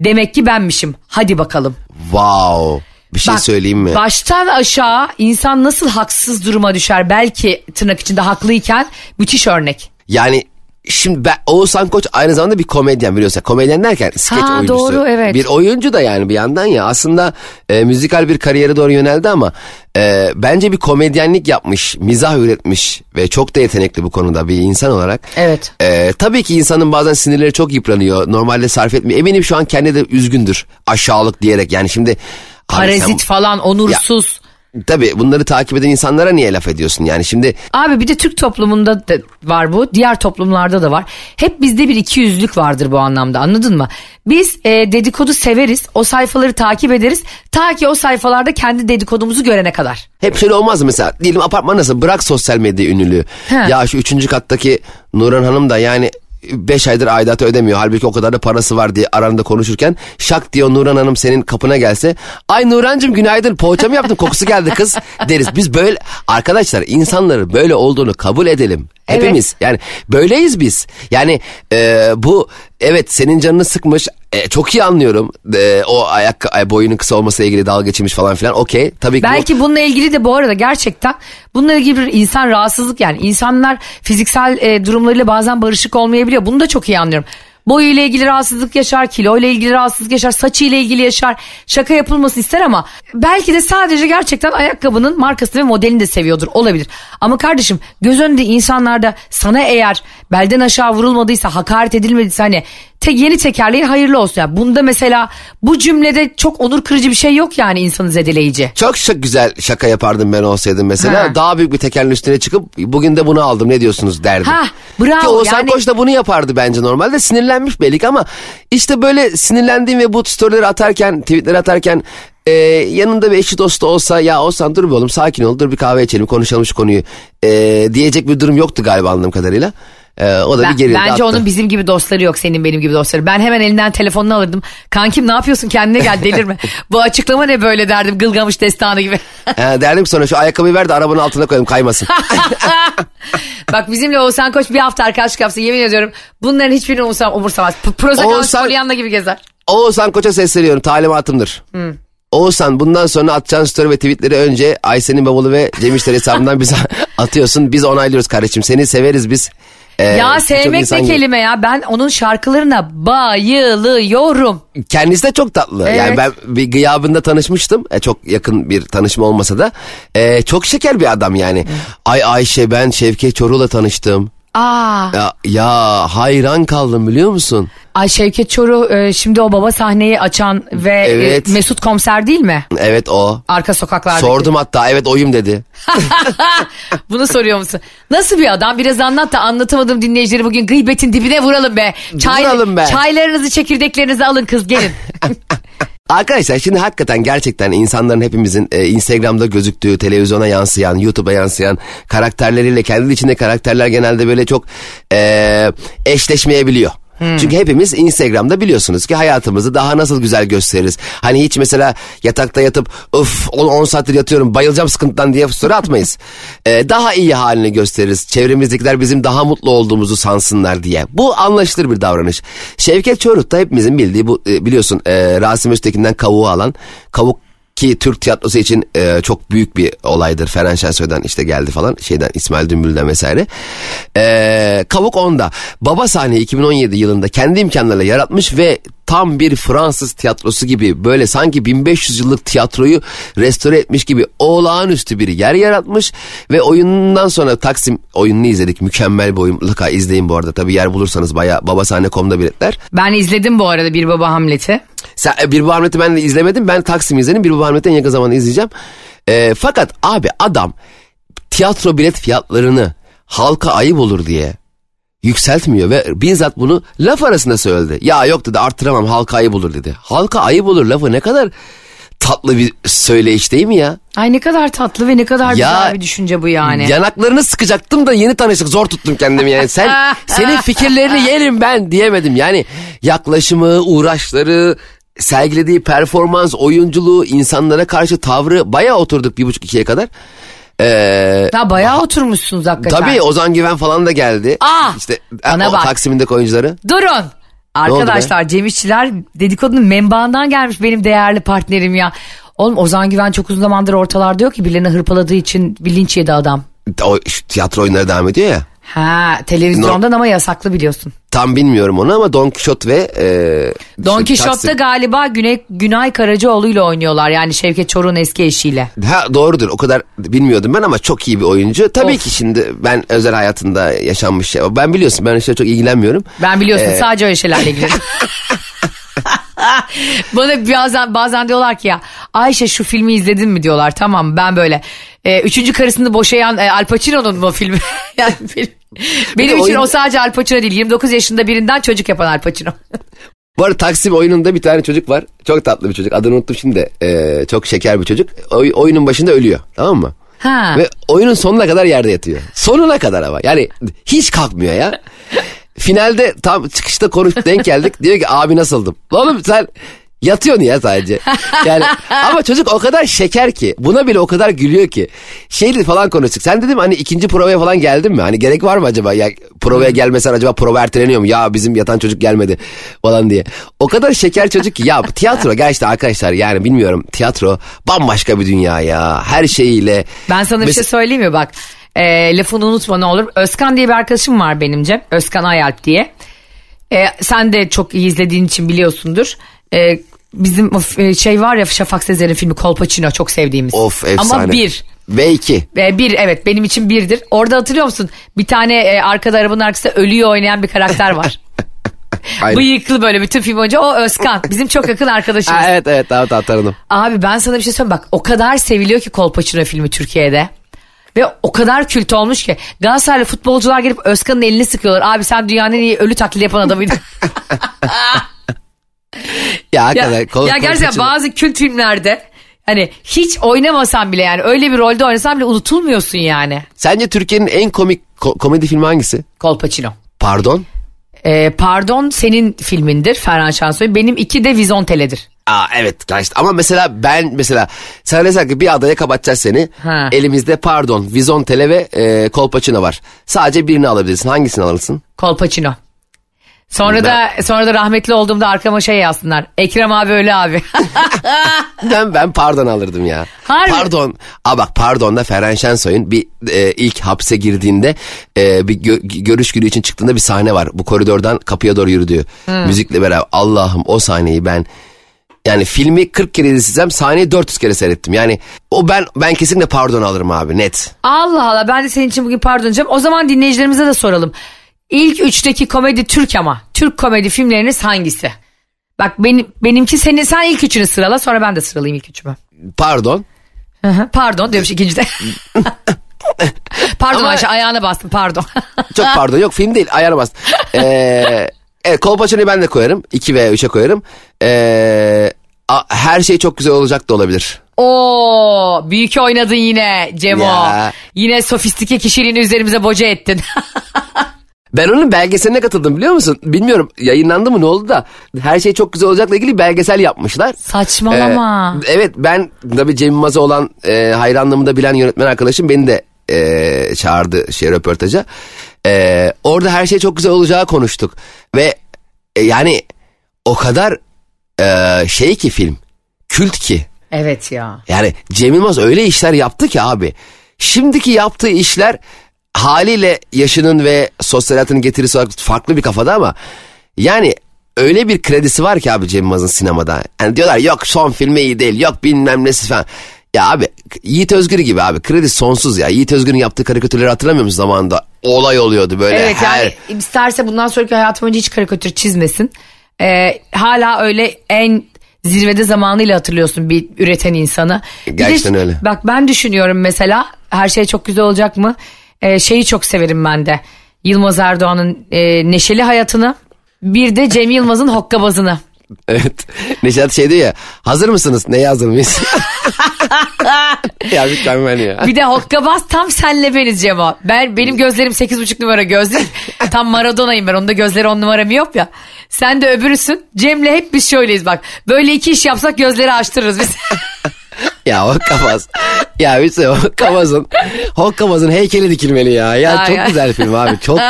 Demek ki benmişim. Hadi bakalım. Wow. Bir şey Bak, söyleyeyim mi? Baştan aşağı insan nasıl haksız duruma düşer belki tırnak içinde haklıyken müthiş örnek. Yani şimdi ben, Oğuzhan Koç aynı zamanda bir komedyen biliyorsun. Komedyen derken skeç Ha, oyuncusu. doğru, evet. Bir oyuncu da yani bir yandan ya. Aslında e, müzikal bir kariyere doğru yöneldi ama e, bence bir komedyenlik yapmış, mizah üretmiş ve çok da yetenekli bu konuda bir insan olarak. Evet. E, tabii ki insanın bazen sinirleri çok yıpranıyor. Normalde sarf etmiyor. Eminim şu an kendi de üzgündür. Aşağılık diyerek yani şimdi... Parazit sen- falan onursuz. Tabii bunları takip eden insanlara niye laf ediyorsun yani şimdi Abi bir de Türk toplumunda da var bu. Diğer toplumlarda da var. Hep bizde bir iki yüzlük vardır bu anlamda anladın mı? Biz e, dedikodu severiz. O sayfaları takip ederiz. Ta ki o sayfalarda kendi dedikodumuzu görene kadar. hep şöyle olmaz mı mesela diyelim apartman nasıl bırak sosyal medya ünlülüğü. He. Ya şu üçüncü kattaki Nurhan Hanım da yani 5 aydır aidatı ödemiyor. Halbuki o kadar da parası var diye aranda konuşurken şak diyor Nurhan Hanım senin kapına gelse. Ay Nurhancığım günaydın poğaça mı yaptın kokusu geldi kız deriz. Biz böyle arkadaşlar insanların böyle olduğunu kabul edelim. Evet. Hepimiz yani böyleyiz biz. Yani e, bu evet senin canını sıkmış e, çok iyi anlıyorum. E, o ayak ay, boyunun kısa olmasıyla ilgili dalga geçirmiş falan filan okey. Tabii ki bu- Belki bununla ilgili de bu arada gerçekten bununla ilgili bir insan rahatsızlık yani insanlar fiziksel e, durumlarıyla bazen barışık olmayabiliyor. Bunu da çok iyi anlıyorum. Boyu ile ilgili rahatsızlık yaşar, kilo ile ilgili rahatsızlık yaşar, saçı ile ilgili yaşar. Şaka yapılmasını ister ama belki de sadece gerçekten ayakkabının markasını ve modelini de seviyordur olabilir. Ama kardeşim göz önünde insanlarda sana eğer belden aşağı vurulmadıysa, hakaret edilmediyse hani te, yeni tekerleğin hayırlı olsun. Yani bunda mesela bu cümlede çok onur kırıcı bir şey yok yani insanı zedeleyici. Çok şak güzel şaka yapardım ben olsaydım mesela. Ha. Daha büyük bir tekerin üstüne çıkıp bugün de bunu aldım ne diyorsunuz derdim. Ha, bravo, Ki Oğuzhan yani- Koç da bunu yapardı bence normalde sinirlenmezdi sinirlenmiş belli ama işte böyle sinirlendiğim ve bu storyleri atarken, tweetleri atarken e, yanında bir eşi dostu olsa ya olsan dur bir oğlum sakin ol dur bir kahve içelim konuşalım şu konuyu e, diyecek bir durum yoktu galiba anladığım kadarıyla. E, o da Ben- bir gerildi bence attı. onun bizim gibi dostları yok senin benim gibi dostları. Ben hemen elinden telefonunu alırdım. Kankim ne yapıyorsun kendine gel delirme. Bu açıklama ne böyle derdim Gılgamış destanı gibi. E, derdim sonra şu ayakkabıyı ver de arabanın altına koyalım kaymasın. Bak bizimle Oğuzhan Koç bir hafta arkadaşlık yapsa yemin ediyorum bunların hiçbirini umursam, umursamaz. Prozac Oğuzhan- gibi gezer. Oğuzhan Koç'a sesleniyorum talimatımdır. Oğuzhan bundan sonra atacağın story ve tweetleri önce Ayşe'nin babalı ve Cem İşler hesabından bize atıyorsun. Biz onaylıyoruz kardeşim. Seni severiz biz. Ee, ya sevmek ne kelime ya ben onun şarkılarına bayılıyorum. Kendisi de çok tatlı. Evet. Yani ben bir gıyabında tanışmıştım. E, çok yakın bir tanışma olmasa da. E, çok şeker bir adam yani. Ay Ayşe ben Şevket Çoruh'la tanıştım. Aa, Ya, ya hayran kaldım biliyor musun? Ay Şevket Çoruh e, şimdi o baba sahneyi açan ve e, Evet. Mesut Komiser değil mi? Evet o. Arka sokaklarda. Sordum hatta evet oyum dedi. Bunu soruyor musun? Nasıl bir adam? Biraz anlat da anlatamadım dinleyicileri bugün gıybetin dibine vuralım be. Vuralım be. Çaylarınızı çekirdeklerinizi alın kız gelin. Arkadaşlar şimdi hakikaten gerçekten insanların hepimizin e, Instagram'da gözüktüğü, televizyona yansıyan, YouTube'a yansıyan karakterleriyle kendi içinde karakterler genelde böyle çok e, eşleşmeyebiliyor. Çünkü hepimiz Instagram'da biliyorsunuz ki hayatımızı daha nasıl güzel gösteririz. Hani hiç mesela yatakta yatıp uf 10 saattir yatıyorum bayılacağım sıkıntıdan diye story atmayız. E, daha iyi halini gösteririz. Çevremizdekiler bizim daha mutlu olduğumuzu sansınlar diye. Bu anlaşılır bir davranış. Şevket Çoruh da hepimizin bildiği bu e, biliyorsun e, Rasim Öztekin'den kavuğu alan kavuk ki Türk tiyatrosu için e, çok büyük bir olaydır. Ferhan Şensoy'dan işte geldi falan şeyden İsmail Dümbül'den vesaire. E, Kavuk onda. Baba sahne 2017 yılında kendi imkanlarıyla yaratmış ve tam bir Fransız tiyatrosu gibi böyle sanki 1500 yıllık tiyatroyu restore etmiş gibi olağanüstü bir yer yaratmış ve oyundan sonra Taksim oyununu izledik. Mükemmel bir oyun. Mutlaka izleyin bu arada. Tabii yer bulursanız baya babasahne.com'da biletler. ben izledim bu arada Bir Baba Hamlet'i. Sen, e, bir bu Hamlet'i ben de izlemedim. Ben Taksim izledim. Bir bu Hamlet'i en yakın zamanda izleyeceğim. E, fakat abi adam tiyatro bilet fiyatlarını halka ayıp olur diye yükseltmiyor ve bizzat bunu laf arasında söyledi. Ya yok dedi arttıramam halka ayıp olur dedi. Halka ayıp olur lafı ne kadar tatlı bir söyleyiş değil mi ya? Ay ne kadar tatlı ve ne kadar Ya, güzel bir düşünce bu yani. Yanaklarını sıkacaktım da yeni tanıştık zor tuttum kendimi yani. Sen senin fikirlerini yerim ben diyemedim. Yani yaklaşımı, uğraşları, sergilediği performans, oyunculuğu, insanlara karşı tavrı bayağı oturduk bir buçuk ikiye kadar. Ee, Ha bayağı oturmuşsunuz hakikaten. tabii Ozan Güven falan da geldi. Ah, işte bana o bak. Taksim'indeki oyuncuları. Durun. Arkadaşlar Cem İşçiler dedikodunun menbaından gelmiş benim değerli partnerim ya. Oğlum Ozan Güven çok uzun zamandır ortalarda yok ki birilerini hırpaladığı için bir linç yedi adam. O şu tiyatro oyunları devam ediyor ya. Ha televizyondan ama yasaklı biliyorsun. Tam bilmiyorum onu ama Don Quixote ve... E, Don Quixote'da Taksim- galiba Güney, Günay Karacaoğlu ile oynuyorlar yani Şevket Çoruk'un eski eşiyle. Ha doğrudur o kadar bilmiyordum ben ama çok iyi bir oyuncu. Tabii Of. ki şimdi ben özel hayatında yaşanmış şey. Ben biliyorsun ben işte çok ilgilenmiyorum. Ben biliyorsun Ee, sadece öyle şeylerle ilgilenirim. Bana bazen bazen diyorlar ki ya Ayşe şu filmi izledin mi diyorlar tamam ben böyle e, üçüncü karısını boşayan e, Al Pacino'nun mu filmi yani film. Benim için oyun- o sadece Al Pacino değil 29 yaşında birinden çocuk yapan Al Pacino. Bu arada Taksim oyununda bir tane çocuk var. Çok tatlı bir çocuk. Adını unuttum şimdi. de. Ee, çok şeker bir çocuk. Oy- oyunun başında ölüyor. Tamam mı? Ha. Ve oyunun sonuna kadar yerde yatıyor. Sonuna kadar ama. Yani hiç kalkmıyor ya. Finalde tam çıkışta konuş denk geldik. Diyor ki abi nasıldım? Oğlum sen yatıyorsun ya sadece. Yani ama çocuk o kadar şeker ki. Buna bile o kadar gülüyor ki. Şeydi falan konuştuk. Sen dedim hani ikinci provaya falan geldin mi? Hani gerek var mı acaba? Ya provaya gelmesen acaba prova erteleniyor mu? Ya bizim yatan çocuk gelmedi falan diye. O kadar şeker çocuk ki. Ya tiyatro gerçekten arkadaşlar yani bilmiyorum. Tiyatro bambaşka bir dünya ya. Her şeyiyle. Ben sana bir Mes- şey söyleyeyim mi bak. E, lafını unutma ne olur. Özkan diye bir arkadaşım var benimce. Özkan Ayalp diye. E, sen de çok iyi izlediğin için biliyorsundur. E, bizim şey var ya Şafak Sezer'in filmi Kolpaçino çok sevdiğimiz. Of efsane. Ama bir. Ve iki. E, bir evet benim için birdir. Orada hatırlıyor musun? Bir tane e, arkada arabanın arkasında ölüyor oynayan bir karakter var. Aynen. Bıyıklı böyle bütün film boyunca o Özkan. Bizim çok yakın arkadaşımız. Ha, evet evet tamam tamam tanıdım. Abi ben sana bir şey söyleyeyim bak o kadar seviliyor ki Kolpaçino filmi Türkiye'de. Ve o kadar kült olmuş ki Galatasaraylı futbolcular gelip Özkan'ın elini sıkıyorlar. Abi sen dünyanın en iyi ölü taklidi yapan adamıydın. Ya ya, kol- ya gerçekten kolpaçino- bazı kült filmlerde hani hiç oynamasan bile yani öyle bir rolde oynasan bile unutulmuyorsun yani. Sence Türkiye'nin en komik ko- komedi filmi hangisi? Kolpaçino. Pardon? Ee, pardon senin filmindir Ferhan Şansoy. Benim iki de Vizontele'dir. Aa evet gerçekten ama mesela ben mesela sen desen ki bir adaya kapatacağız seni. Ha. Elimizde pardon Vizontele ve e, Kolpaçino var. Sadece birini alabilirsin. Hangisini alırsın? Kolpaçino. Sonra da sonra da rahmetli olduğumda arkama şey yazsınlar. Ekrem abi ölü abi. Ben, ben pardon alırdım ya. Harbi. Pardon. Aa bak pardonda Ferhan Şensoy'un bir e, ilk hapse girdiğinde e, bir gö- görüş günü için çıktığında bir sahne var. Bu koridordan kapıya doğru yürüdüğü. Müzikle beraber Allah'ım o sahneyi ben yani filmi 40 kere izlesem sahneyi 400 kere seyrettim. Yani o ben ben kesinlikle pardon alırım abi net. Allah Allah ben de senin için bugün pardon diyeceğim. O zaman dinleyicilerimize de soralım. İlk üçteki komedi Türk ama. Türk komedi filmleriniz hangisi? Bak benim, benimki senin sen ilk üçünü sırala sonra ben de sıralayayım ilk üçümü. Pardon. Hı hı, pardon diyormuş ikincide. pardon Ama- Ayşe ayağına bastım pardon. Çok pardon yok film değil ayağına bas. Ee, evet Kolpaçino'yu ben de koyarım. 2 veya 3'e koyarım. Ee, a- her şey çok güzel olacak da olabilir. Oo büyük oynadın yine Cemo. Ya. Yine sofistike kişiliğini üzerimize boca ettin. Ben onun belgeseline katıldım biliyor musun? Bilmiyorum yayınlandı mı ne oldu da her şey çok güzel olacakla ilgili belgesel yapmışlar. Saçmalama. Ee, evet ben tabii Cem Yılmaz'a olan e, hayranlığımı da bilen yönetmen arkadaşım beni de e, çağırdı şey röportaja. E, orada her şey çok güzel olacağı konuştuk. Ve e, yani o kadar e, şey ki film kült ki. Evet ya. Yani Cem Yılmaz öyle işler yaptı ki abi. Şimdiki yaptığı işler haliyle yaşının ve sosyal hayatının getirisi olarak farklı bir kafada ama yani öyle bir kredisi var ki abi Cem Yılmaz'ın sinemada. Yani diyorlar yok son filmi iyi değil yok bilmem nesi falan. Ya abi Yiğit Özgür gibi abi kredi sonsuz ya. Yiğit Özgür'ün yaptığı karikatürleri hatırlamıyor musun zamanında? Olay oluyordu böyle Evet her... yani isterse bundan sonraki hayatı boyunca hiç karikatür çizmesin. Ee, hala öyle en zirvede zamanıyla hatırlıyorsun bir üreten insanı. De Gerçekten ş- öyle. Bak ben düşünüyorum mesela her şey çok güzel olacak mı? Ee, şeyi çok severim ben de. Yılmaz Erdoğan'ın e, neşeli hayatını. Bir de Cem Yılmaz'ın hokkabazını. Evet. Neşet şey diyor ya hazır mısınız? Neye hazır mıyız? ya mükemmel ya. Bir de hokkabaz tam senle beniz Cemo. Ben, benim gözlerim 8,5 numara gözlük. Tam Maradona'yım ben. Onda gözleri 10 numara miyop ya. Sen de öbürüsün. Cem'le hep biz şöyleyiz bak. Böyle iki iş yapsak gözleri açtırırız biz. Ya Hokkabaz. ya Hüseyin Hokkabaz'ın Hokkabaz'ın heykeli dikilmeli ya. Ya Ay, çok ay. güzel film abi. Çok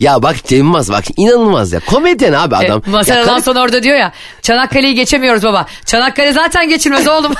ya bak Cem Yılmaz bak inanılmaz ya. Komedyen abi adam. E, Masaradan ya, sonra orada diyor ya. Çanakkale'yi geçemiyoruz baba. Çanakkale zaten geçilmez oğlum.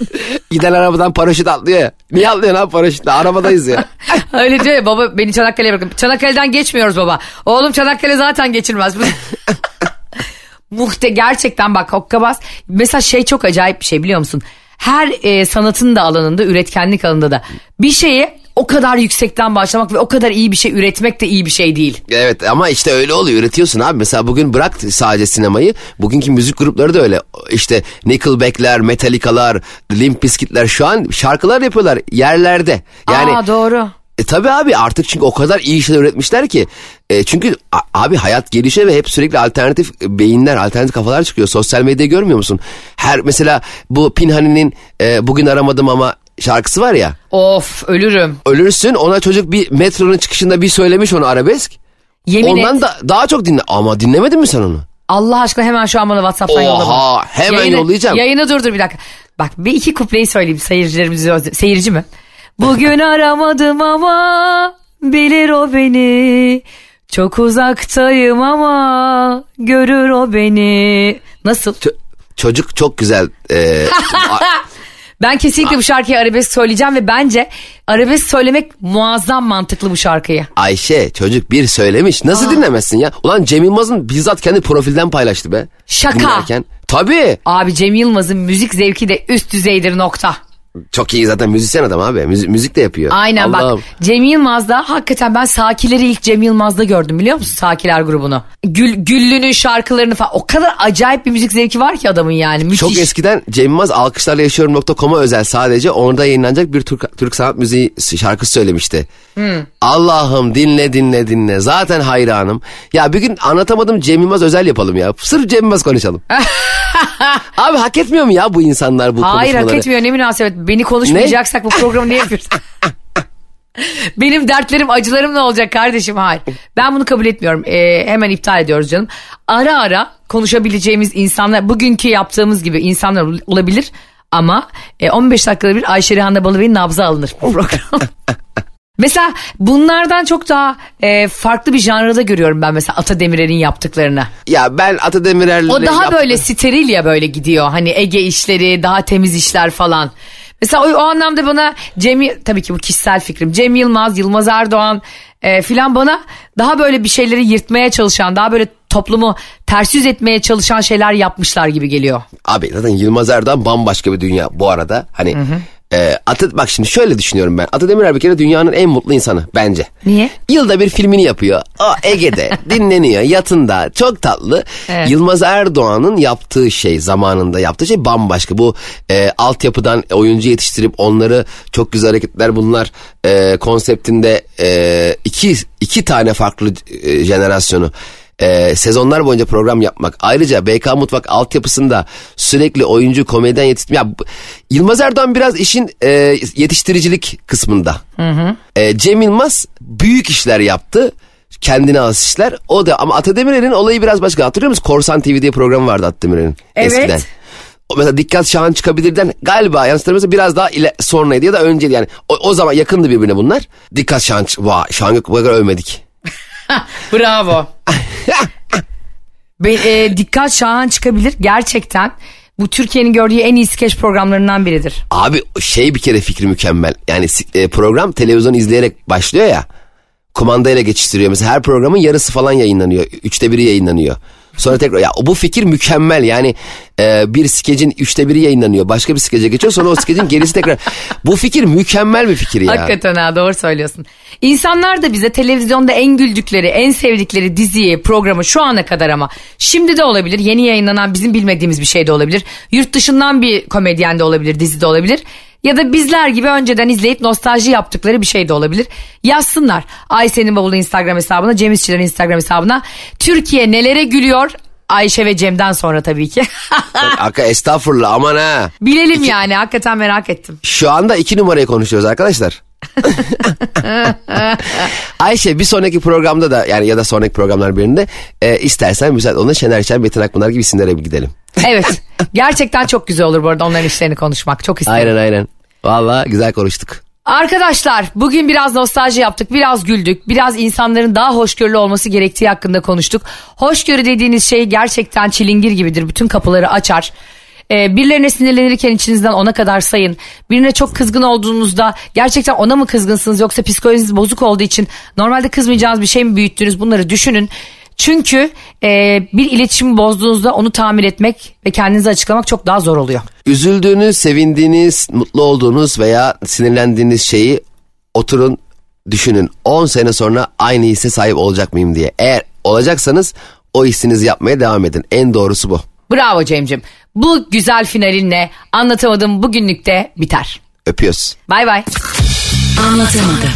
Giden arabadan paraşüt atlıyor ya. Niye atlıyorsun abi paraşütle? Arabadayız ya. Öyle diyor ya baba beni Çanakkale'ye bırakın. Çanakkale'den geçmiyoruz baba. Oğlum Çanakkale zaten geçilmez. Muhte gerçekten bak hokkabaz. Mesela şey çok acayip bir şey biliyor musun? Her e, sanatın da alanında üretkenlik alanında da bir şeye o kadar yüksekten başlamak ve o kadar iyi bir şey üretmek de iyi bir şey değil. Evet ama işte öyle oluyor üretiyorsun abi. Mesela bugün bırak sadece sinemayı. Bugünkü müzik grupları da öyle. İşte Nickelback'ler, Metallica'lar, Limp Bizkit'ler şu an şarkılar yapıyorlar yerlerde. Yani Aa doğru. E tabi abi artık çünkü o kadar iyi şeyler üretmişler ki. E, çünkü a- abi hayat gelişiyor ve hep sürekli alternatif beyinler, alternatif kafalar çıkıyor. Sosyal medyayı görmüyor musun? Her mesela bu Pinhani'nin e, bugün aramadım ama şarkısı var ya. Of ölürüm. Ölürsün ona çocuk bir metronun çıkışında bir söylemiş onu arabesk. Yemin Ondan et. da daha çok dinle. Ama dinlemedin mi sen onu? Allah aşkına hemen şu an bana Whatsapp'tan Oha, yolla. hemen yollayacağım. Yayını durdur bir dakika. Bak bir iki kupleyi söyleyeyim seyircilerimize. öz- Seyirci mi? Bugün aramadım ama bilir o beni. Çok uzaktayım ama görür o beni. Nasıl? Ç- çocuk çok güzel. e, Ben kesinlikle bu şarkıyı arabesk söyleyeceğim ve bence arabesk söylemek muazzam mantıklı bu şarkıyı. Ayşe çocuk bir söylemiş. Nasıl dinlemezsin ya? Ulan Cem Yılmaz'ın bizzat kendi profilden paylaştı be. Şaka. Dinlerken. Tabii. Abi Cem Yılmaz'ın müzik zevki de üst düzeydir nokta. Çok iyi zaten müzisyen adam abi. Müzik, müzik de yapıyor. Aynen Allah'ım. bak Cem Yılmaz'da hakikaten ben Sakileri ilk Cem Yılmaz'da gördüm biliyor musun Sakiler grubunu. Gül, Güllü'nün şarkılarını falan o kadar acayip bir müzik zevki var ki adamın yani müthiş. Çok eskiden Cem Yılmaz alkışlarla yaşıyorum.com'a özel sadece orada yayınlanacak bir Türk, Türk sanat müziği şarkısı söylemişti. Allah'ım dinle dinle dinle zaten hayranım. Ya bir gün anlatamadım Cem Yılmaz özel yapalım ya. Sırf Cem Yılmaz konuşalım. Abi hak etmiyor mu ya bu insanlar bu Hayır konuşmaları? hak etmiyor ne münasebet beni konuşmayacaksak bu programı ne yapıyoruz? Benim dertlerim acılarım ne olacak kardeşim hayır. Ben bunu kabul etmiyorum Ee, hemen iptal ediyoruz canım. Ara ara konuşabileceğimiz insanlar bugünkü yaptığımız gibi insanlar ol- olabilir. Ama e, 15 dakikada bir Ayşe Rihanna Balıbey'in nabzı alınır bu program. Mesela bunlardan çok daha e, farklı bir janrada görüyorum ben mesela Ata Demirer'in yaptıklarını. Ya ben Ata Demirer'le O daha yap- böyle steril ya böyle gidiyor. Hani Ege işleri, daha temiz işler falan. Mesela o, o anlamda bana Cem tabii ki bu kişisel fikrim. Cem Yılmaz, Yılmaz Erdoğan e, filan bana daha böyle bir şeyleri yırtmaya çalışan, daha böyle toplumu ters yüz etmeye çalışan şeyler yapmışlar gibi geliyor. Abi zaten Yılmaz Erdoğan bambaşka bir dünya bu arada. Hani e, Ata, bak şimdi şöyle düşünüyorum ben. Ata Demirer bir kere dünyanın en mutlu insanı bence. Niye? Yılda bir filmini yapıyor. O Ege'de dinleniyor yatında çok tatlı. Evet. Yılmaz Erdoğan'ın yaptığı şey zamanında yaptığı şey bambaşka. Bu e, altyapıdan oyuncu yetiştirip onları çok güzel hareketler bunlar e, konseptinde e, iki, iki tane farklı e, jenerasyonu e, sezonlar boyunca program yapmak. Ayrıca BK Mutfak altyapısında sürekli oyuncu komedyen yetiştirme. Ya, Yılmaz Erdoğan biraz işin e, yetiştiricilik kısmında. E, Cem Yılmaz büyük işler yaptı. Kendine has işler. O da ama Atademir'in olayı biraz başka. Hatırlıyor musun? Korsan TV diye program vardı Atademir'in Evet. eskiden. O mesela Dikkat Şahan çıkabilirden galiba hatırlamıyorsam biraz daha ile, sonraydı ya da önceydi yani. O, o zaman yakındı birbirine bunlar. Dikkat Şahan, vay Şahan Gök bu kadar övmedik. Bravo. Be, e, dikkat Şahan çıkabilir gerçekten. Bu Türkiye'nin gördüğü en iyi skeç programlarından biridir. Abi şey bir kere fikri mükemmel. Yani e, program televizyon izleyerek başlıyor ya. Kumandayla geçiştiriyor. Mesela her programın yarısı falan yayınlanıyor. Üçte biri yayınlanıyor. Sonra tekrar ya bu fikir mükemmel yani e, bir skecin üçte biri yayınlanıyor başka bir skece geçiyor sonra o skecin gerisi tekrar bu fikir mükemmel bir fikir ya. Hakikaten ha doğru söylüyorsun. İnsanlar da bize televizyonda en güldükleri, en sevdikleri diziyi, programı şu ana kadar ama şimdi de olabilir. Yeni yayınlanan bizim bilmediğimiz bir şey de olabilir. Yurt dışından bir komedyen de olabilir, dizi de olabilir. Ya da bizler gibi önceden izleyip nostalji yaptıkları bir şey de olabilir. Yazsınlar. Ayşe'nin bavulu Instagram hesabına, Cem İşçilerin Instagram hesabına. Türkiye nelere gülüyor? Ayşe ve Cem'den sonra tabii ki. Aka estağfurullah aman ha. Bilelim yani hakikaten merak ettim. Şu anda iki numarayı konuşuyoruz arkadaşlar. Ayşe bir sonraki programda da yani ya da sonraki programlar birinde e, istersen müsaade ona Şener Şen, Metin Akpınar gibi isimlere bir gidelim. Evet. Gerçekten çok güzel olur bu arada onların işlerini konuşmak. Çok isterim. Aynen aynen. Valla güzel konuştuk. Arkadaşlar bugün biraz nostalji yaptık, biraz güldük, biraz insanların daha hoşgörülü olması gerektiği hakkında konuştuk. Hoşgörü dediğiniz şey gerçekten çilingir gibidir. Bütün kapıları açar. Ee, birilerine sinirlenirken içinizden ona kadar sayın. Birine çok kızgın olduğunuzda gerçekten ona mı kızgınsınız yoksa psikolojiniz bozuk olduğu için normalde kızmayacağınız bir şey mi büyüttünüz bunları düşünün. Çünkü e, bir iletişimi bozduğunuzda onu tamir etmek ve kendinizi açıklamak çok daha zor oluyor. Üzüldüğünüz, sevindiğiniz, mutlu olduğunuz veya sinirlendiğiniz şeyi oturun düşünün. 10 sene sonra aynı hisse sahip olacak mıyım diye. Eğer olacaksanız o hissinizi yapmaya devam edin. En doğrusu bu. Bravo Cem'cim. Bu güzel finalinle anlatamadım bugünlük de biter. Öpüyoruz. Bay bay. Anlatamadım.